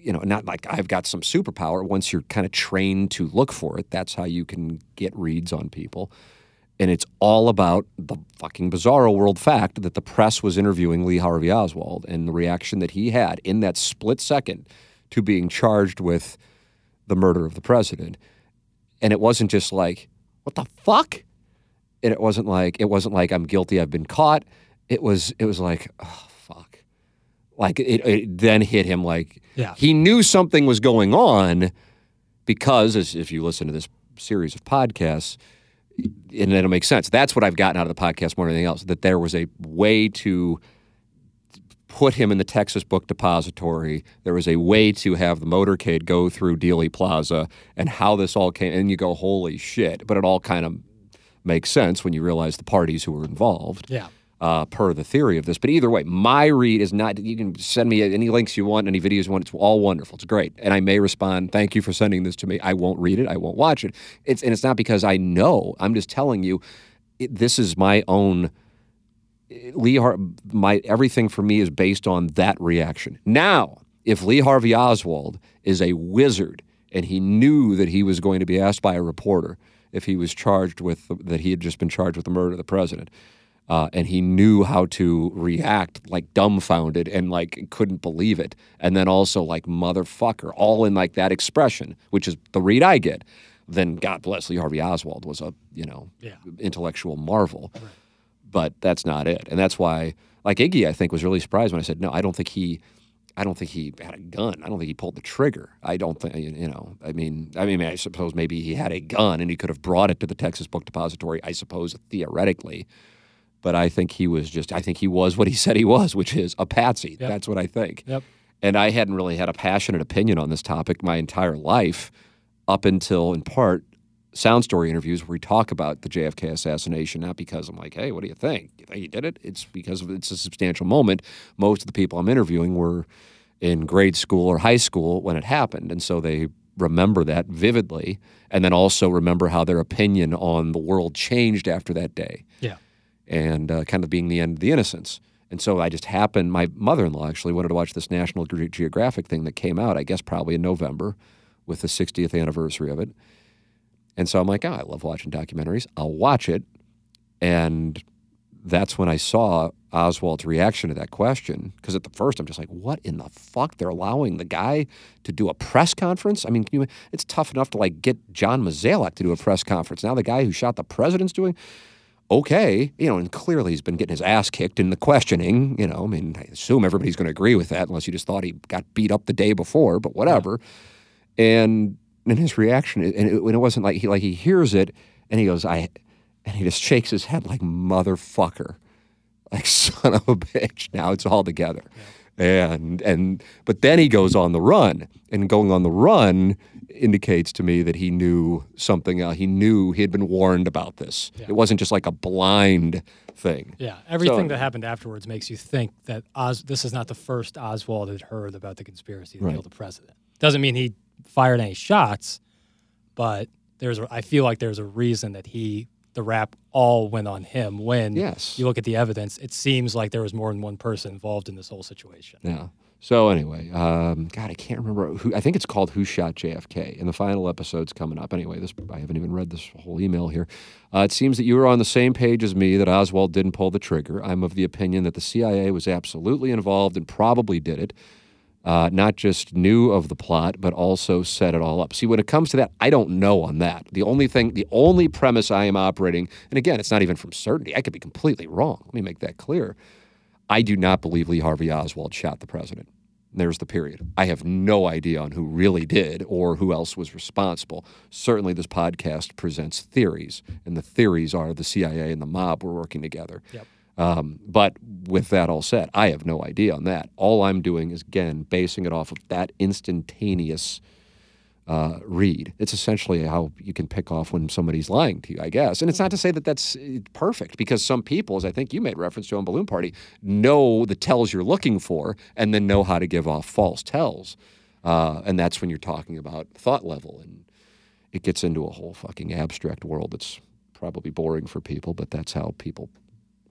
you know, not like I've got some superpower. Once you're kind of trained to look for it, that's how you can get reads on people. And it's all about the fucking bizarro world fact that the press was interviewing Lee Harvey Oswald and the reaction that he had in that split second to being charged with the murder of the president. And it wasn't just like, what the fuck? And it wasn't like it wasn't like I'm guilty, I've been caught. It was it was like, oh fuck. Like it, it then hit him like Yeah. he knew something was going on because as if you listen to this series of podcasts, and it'll make sense. That's what I've gotten out of the podcast more than anything else. That there was a way to put him in the Texas Book Depository. There was a way to have the motorcade go through Dealey Plaza, and how this all came. And you go, holy shit! But it all kind of makes sense when you realize the parties who were involved. Yeah. Uh, per the theory of this. But either way, my read is not, you can send me any links you want, any videos you want. It's all wonderful. It's great. And I may respond, thank you for sending this to me. I won't read it. I won't watch it. It's, and it's not because I know. I'm just telling you, it, this is my own. Lee Har- my everything for me is based on that reaction. Now, if Lee Harvey Oswald is a wizard and he knew that he was going to be asked by a reporter if he was charged with that he had just been charged with the murder of the president, uh, and he knew how to react like dumbfounded and like couldn't believe it, and then also like motherfucker, all in like that expression, which is the read I get. Then God bless Lee Harvey Oswald was a you know Yeah. intellectual marvel but that's not it. And that's why, like Iggy, I think was really surprised when I said, no, I don't think he, I don't think he had a gun. I don't think he pulled the trigger. I don't think, you know, I mean, I mean, I suppose maybe he had a gun and he could have brought it to the Texas Book Depository. I suppose theoretically, but I think he was just, I think he was what he said he was, which is a patsy. Yep. That's what I think. Yep. And I hadn't really had a passionate opinion on this topic my entire life up until, in part, sound story interviews where we talk about the JFK assassination, not because I'm like, hey, what do you think? You think he did it? It's because of, it's a substantial moment. Most of the people I'm interviewing were in grade school or high school when it happened. And so they remember that vividly and then also remember how their opinion on the world changed after that day Yeah. and uh, kind of being the end of the innocence. And so I just happened, my mother in law actually wanted to watch this National Ge- Geographic thing that came out, I guess probably in November with the 60th anniversary of it. And so I'm like, oh, I love watching documentaries. I'll watch it. And that's when I saw Oswald's reaction to that question. Because at the first, I'm just like, what in the fuck? They're allowing the guy to do a press conference? I mean, can you, it's tough enough to like get John Mazalek to do a press conference. Now the guy who shot the president's doing okay, you know, and clearly he's been getting his ass kicked in the questioning. You know, I mean, I assume everybody's going to agree with that, unless you just thought he got beat up the day before, but whatever. And and his reaction, and it, and it wasn't like he like he hears it and he goes, I, and he just shakes his head like motherfucker, like son of a bitch. Now it's all together. And and but then he goes on the run, and going on the run indicates to me that he knew something. Uh, he knew he had been warned about this. It wasn't just like a blind thing. Yeah, everything So- that happened afterwards makes you think that Os- this is not the first Oswald had heard about the conspiracy to Right. kill the president. Doesn't mean he fired any shots, but there's I feel like there's a reason that he the rap all went on him when Yes. you look at the evidence. It seems like there was more than one person involved in this whole situation. Yeah. So anyway, um, God, I can't remember who. I think it's called "Who Shot JFK," and the final episode's coming up. Anyway, this I haven't even read this whole email here. Uh, it seems that you were on the same page as me that Oswald didn't pull the trigger. I'm of the opinion that the CIA was absolutely involved and probably did it. Uh, not just knew of the plot, but also set it all up. See, when it comes to that, I don't know on that. The only thing, the only premise I am operating, and again, it's not even from certainty. I could be completely wrong. Let me make that clear. I do not believe Lee Harvey Oswald shot the president. There's the period. I have no idea on who really did or who else was responsible. Certainly, this podcast presents theories, and the theories are the CIA and the mob were working together. Yep. Um, but with that all said, I have no idea on that. All I'm doing is, again, basing it off of that instantaneous uh, read. It's essentially how you can pick off when somebody's lying to you, I guess. And it's not to say that that's uh, perfect because some people, as I think you made reference to on Balloon Party, know the tells you're looking for and then know how to give off false tells. Uh, and that's when you're talking about thought level. And it gets into a whole fucking abstract world that's probably boring for people, but that's how people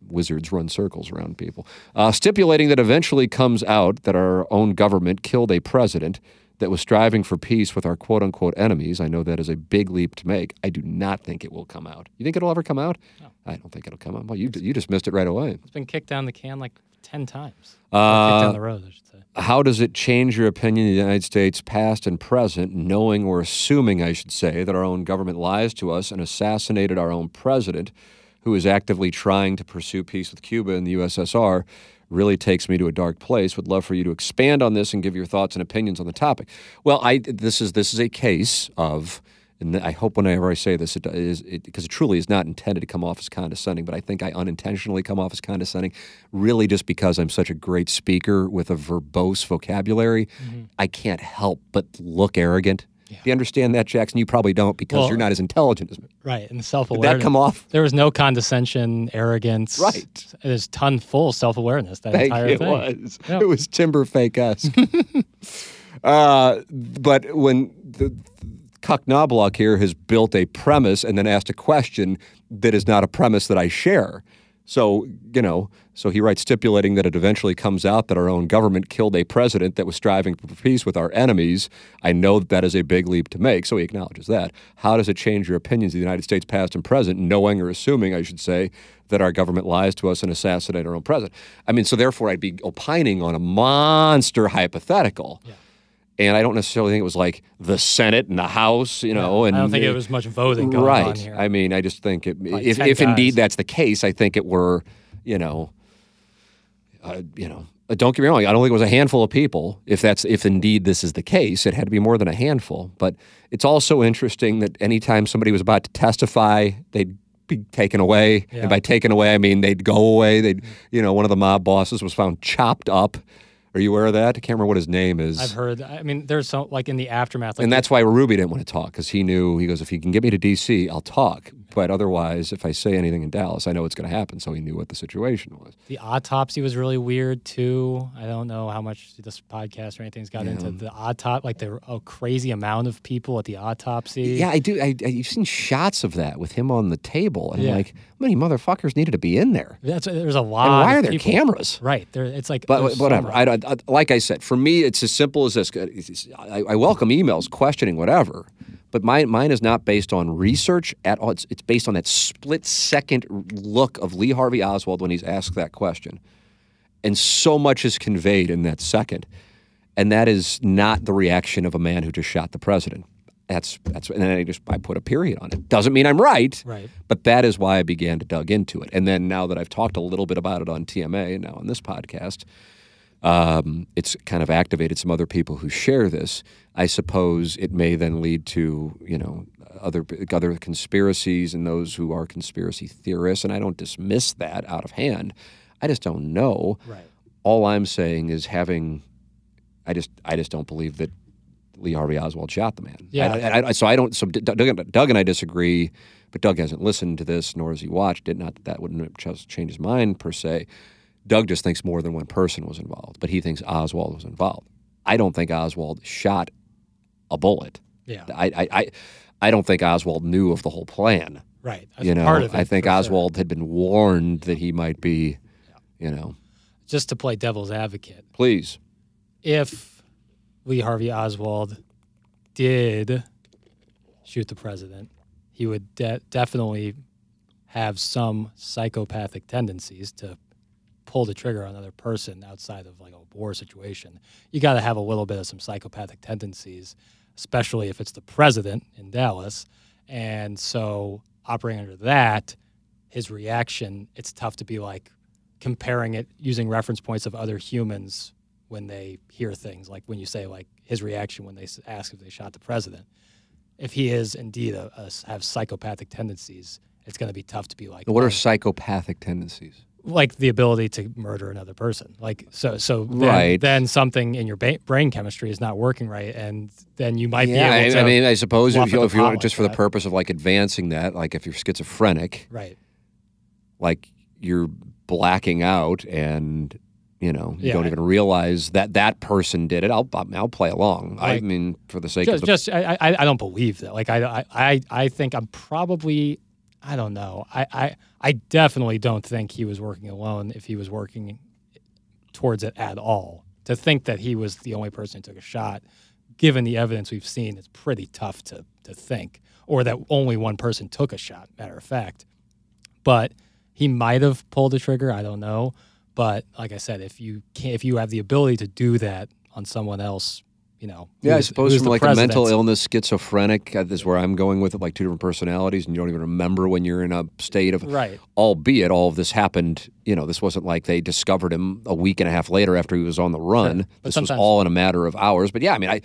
wizards run circles around people. Uh, stipulating that eventually comes out that our own government killed a president that was striving for peace with our quote unquote enemies. I know that is a big leap to make. I do not think it will come out. You think it'll ever come out? No. I don't think it'll come out. Well, you, you just missed it right away. It's been kicked down the can like ten times. Uh, kicked down the road, I should say. How does it change your opinion of the United States, past and present, knowing or assuming, I should say, that our own government lies to us and assassinated our own president, who is actively trying to pursue peace with Cuba and the USSR? Really takes me to a dark place. Would love for you to expand on this and give your thoughts and opinions on the topic. Well, I this is this is a case of and I hope whenever I say this, it is because it, it, truly is not intended to come off as condescending, but I think I unintentionally come off as condescending, really just because I'm such a great speaker with a verbose vocabulary. Mm-hmm. I can't help but look arrogant. Yeah. Do you understand that, Jackson? You probably don't because well, you're not as intelligent as me. Right, and self awareness. Did that come off? There was no condescension, arrogance. Right. There's ton full self awareness. That Thank entire you, thing. It was. Yep. It was timber fake us. uh, but when the Cuck Knobloch here has built a premise and then asked a question that is not a premise that I share. So, you know, so he writes stipulating that it eventually comes out that our own government killed a president that was striving for peace with our enemies. I know that that is a big leap to make, so he acknowledges that. How does it change your opinions of the United States past and present, knowing or assuming, I should say, that our government lies to us and assassinates our own president? I mean, so therefore I'd be opining on a monster hypothetical. Yeah and I don't necessarily think it was like the Senate and the House, you know. Yeah, and I don't think it was much voting going right. on here. I mean, I just think it, like if, if indeed that's the case, I think it were, you know, uh, you know, uh, don't get me wrong. I don't think it was a handful of people. If that's if indeed this is the case, it had to be more than a handful. But it's also interesting that anytime somebody was about to testify, they'd be taken away, yeah. and by taken away, I mean they'd go away. They'd, you know, one of the mob bosses was found chopped up are you aware of that? I can't remember what his name is. I've heard. I mean, there's so like in the aftermath, like and that's why Ruby didn't want to talk because he knew he goes, if you can get me to D.C., I'll talk. But otherwise, if I say anything in Dallas, I know it's going to happen. So he knew what the situation was. The autopsy was really weird too. I don't know how much this podcast or anything's got yeah. into the autopsy, like the a crazy amount of people at the autopsy. Yeah, I do. I, I, you've seen shots of that with him on the table, and yeah. like, how many motherfuckers needed to be in there? That's uh, there's a lot. And why are there people. cameras? Right. There, it's like, but whatever. I, I, like I said, for me, it's as simple as this. I, I welcome emails questioning whatever. But mine, mine is not based on research at all. It's, it's based on that split second look of Lee Harvey Oswald when he's asked that question. And so much is conveyed in that second. And that is not the reaction of a man who just shot the president. That's that's and then I just I put a period on it. Doesn't mean I'm right, right. But that is why I began to dug into it. And then now that I've talked a little bit about it on TMA and now on this podcast, um, it's kind of activated some other people who share this. I suppose it may then lead to you know other other conspiracies and those who are conspiracy theorists, and I don't dismiss that out of hand. I just don't know. Right. All I'm saying is having, I just I just don't believe that Lee Harvey Oswald shot the man. Yeah. I, I, so I don't. So Doug, Doug and I disagree, but Doug hasn't listened to this, nor has he watched it. Not that that wouldn't just change his mind per se. Doug just thinks more than one person was involved, but he thinks Oswald was involved. I don't think Oswald shot a bullet. Yeah. I, I, I, I don't think Oswald knew of the whole plan. Right. That's you know, I think Oswald sure. had been warned that he might be, yeah. you know. Just to play devil's advocate. Please. If Lee Harvey Oswald did shoot the president, he would de- definitely have some psychopathic tendencies to pull the trigger on another person outside of like a war situation, you got to have a little bit of some psychopathic tendencies, especially if it's the president in Dallas. And so, operating under that, his reaction, it's tough to be like comparing it using reference points of other humans when they hear things. Like when you say, like, his reaction when they ask if they shot the president. If he is indeed a, a have psychopathic tendencies, it's going to be tough to be like. What are oh. psychopathic tendencies? Like the ability to murder another person. Like so, so then, right. then something in your ba- brain chemistry is not working right, and then you might yeah, be able to. I mean, I suppose if you, if you just for the purpose of like advancing that, like if you're schizophrenic, right? Like you're blacking out and you know you yeah, don't even realize that that person did it. I'll I'll play along. Like, I mean, for the sake just, of the, just I, I I don't believe that. Like I I I think I'm probably I don't know. I, I I definitely don't think he was working alone if he was working towards it at all. To think that he was the only person who took a shot, given the evidence we've seen, it's pretty tough to to think. Or that only one person took a shot, matter of fact. But he might have pulled the trigger, I don't know. But like I said, if you can if you have the ability to do that on someone else, you know. Yeah, I suppose from like a mental illness, schizophrenic uh, is where I'm going with it, like two different personalities, and you don't even remember when you're in a state of. Right. Albeit all of this happened, you know, this wasn't like they discovered him a week and a half later after he was on the run. But This was all in a matter of hours. But yeah, I mean, I.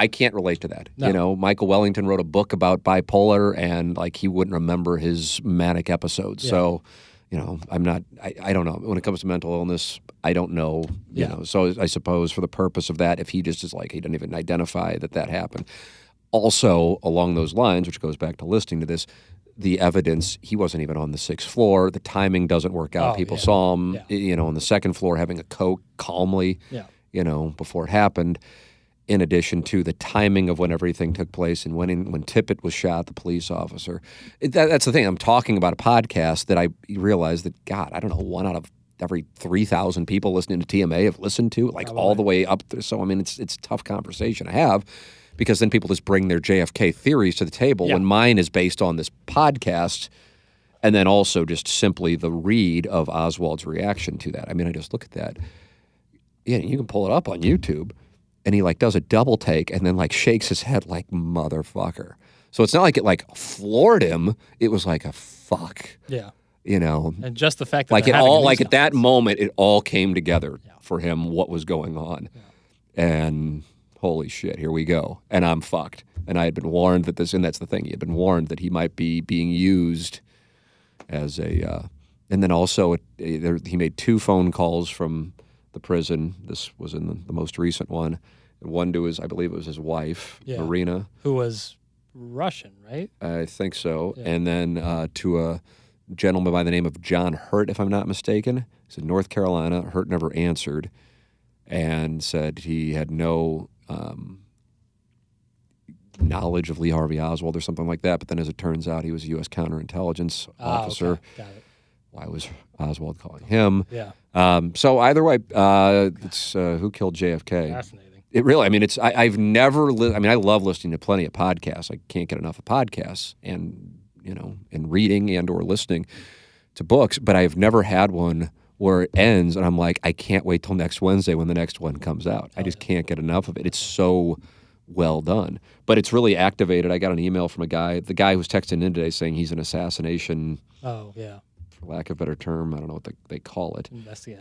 I can't relate to that. You know, Michael Wellington wrote a book about bipolar, and like he wouldn't remember his manic episodes. Yeah. So, you know, I'm not. I, I don't know when it comes to mental illness. I don't know. You Yeah. know, so I suppose for the purpose of that, if he just is like he didn't even identify that that happened. Also, along those lines, which goes back to listening to this, the evidence he wasn't even on the sixth floor. The timing doesn't work out. Oh, People yeah. saw him, Yeah. you know, on the second floor having a coke calmly, Yeah. you know, before it happened. In addition to the timing of when everything took place and when when Tippit was shot, the police officer. It, that, that's the thing. I'm talking about a podcast that I realized that God, I don't know, one out of every three thousand people listening to TMA have listened to, like all the way up. There. So I mean, it's it's a tough conversation to have because then people just bring their JFK theories to the table Yeah. when mine is based on this podcast. And then also just simply the read of Oswald's reaction to that. I mean, I just look at that. Yeah, you can pull it up on YouTube. And he like does a double take and then like shakes his head like motherfucker. So it's not like it like floored him. It was like a fuck, Yeah. you know. And just the fact that Like it all like at that moment it all came together for him what was going on. And holy shit, here we go. And I'm fucked. And I had been warned that this and that's the thing. He had been warned that he might be being used as a uh, and then also it, eh, there, he made two phone calls from the prison. This was in the, the most recent one. One to his, I believe it was his wife, Yeah. Marina. who was Russian, right? I think so. Yeah. And then uh, to a gentleman by the name of John Hurt, if I'm not mistaken. He's in North Carolina. Hurt never answered and said he had no um, knowledge of Lee Harvey Oswald or something like that. But then as it turns out, he was a U.S. counterintelligence Ah, officer. okay. Why was Oswald calling him? Yeah. Um, so either way, uh, it's uh, who killed JFK. Fascinating. It really, I mean, it's I, I've never. Li- I mean, I love listening to plenty of podcasts. I can't get enough of podcasts, and you know, and reading and or listening to books. But I've never had one where it ends, and I'm like, I can't wait till next Wednesday when the next one comes out. I just can't get enough of it. It's so well done, but it's really activated. I got an email from a guy, the guy who's texting in today, saying he's an assassination, Oh yeah. For lack of a better term. I don't know what they, they call it.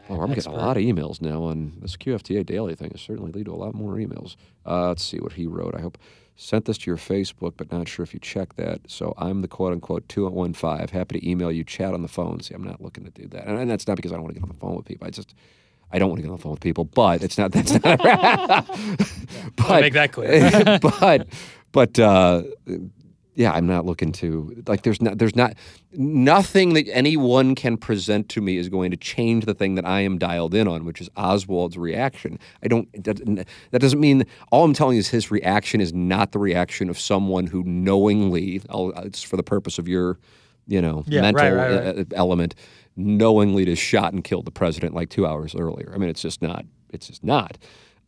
Oh, I'm getting a lot of emails now on this QFTA daily thing. Is certainly lead to a lot more emails. Uh, let's see what he wrote. I hope sent this to your Facebook, but not sure if you checked that. So I'm the quote unquote two one five. Happy to email you, chat on the phone. See, I'm not looking to do that, and, and that's not because I don't want to get on the phone with people. I just I don't want to get on the phone with people, but it's not that's not. but make that clear. but but uh, yeah, I'm not looking to like. There's not. There's not nothing that anyone can present to me is going to change the thing that I am dialed in on, which is Oswald's reaction. I don't. That, that doesn't mean all I'm telling you is his reaction is not the reaction of someone who knowingly. I'll, it's for the purpose of your, you know, Yeah, mental right, right, right. uh, element. Knowingly just shot and killed the president like two hours earlier. I mean, it's just not. It's just not,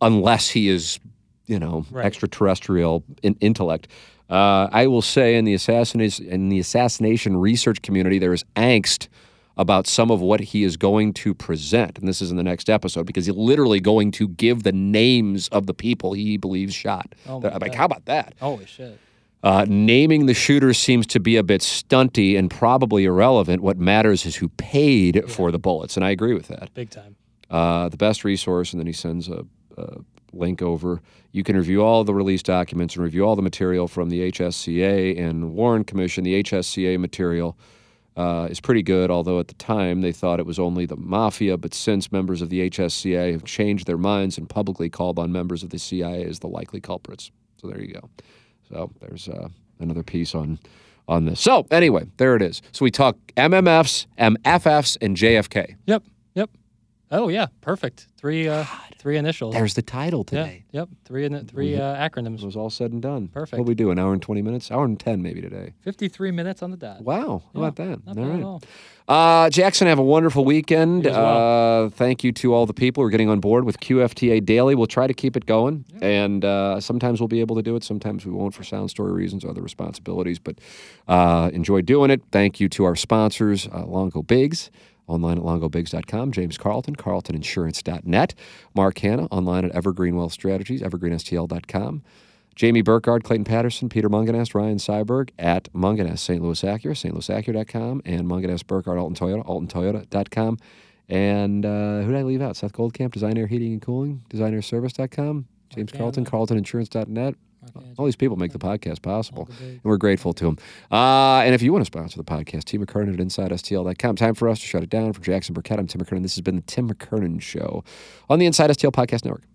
unless he is you know, extraterrestrial in- intellect. Uh, I will say in the assassination in the assassination research community, there is angst about some of what he is going to present, and this is in the next episode because he's literally going to give the names of the people he believes shot. Oh like, God. how about that? Holy shit. Uh, naming the shooter seems to be a bit stunty and probably irrelevant. What matters is who paid for the bullets, and I agree with that Big time. uh, the best resource, and then he sends a, a link over. You can review all the release documents and review all the material from the HSCA and Warren Commission. The HSCA material uh, is pretty good, although at the time they thought it was only the mafia. But since members of the HSCA have changed their minds and publicly called on members of the CIA as the likely culprits. So there you go. So there's uh, another piece on on this. So anyway, there it is. So we talk MMFs, MFFs, and JFK. Yep. Yep. Oh yeah. Perfect. Three. Uh, three initials. There's the title yeah. today. Yep. Three. in- Three uh, It was all said and done. Perfect. What we do? An hour and twenty minutes? Hour and ten maybe today. Fifty-three minutes on the dot. Wow. How Yeah, about that? Not All bad right. at all. Uh, Jackson, have a wonderful weekend. You as well. Uh, thank you to all the people who are getting on board with QFTA Daily. We'll try to keep it going, and uh, sometimes we'll be able to do it. Sometimes we won't for sound story reasons, or other responsibilities. But uh, enjoy doing it. Thank you to our sponsors, uh, Longo Biggs. Online at longobigs.com, James Carlton, carltoninsurance.net, Mark Hannah, online at Evergreen Wealth Strategies, evergreenstl.com, Jamie Burkhardt, Clayton Patterson, Peter Mungenast, Ryan Seiberg at Mungenast, St. Louis Acura, stlouisacura.com, and Mungenast Burkhardt, Alton Toyota, altontoyota.com. And uh, who did I leave out? Seth Goldcamp, Design Aire Heating and Cooling, designairservice.com, James Carlton, carltoninsurance.net. All these people make the podcast possible, and we're grateful to them. Uh, and if you want to sponsor the podcast, Tim McKernan at InsideSTL.com. Time for us to shut it down. For Jackson Burkett, I'm Tim McKernan. This has been the Tim McKernan Show on the Inside STL Podcast Network.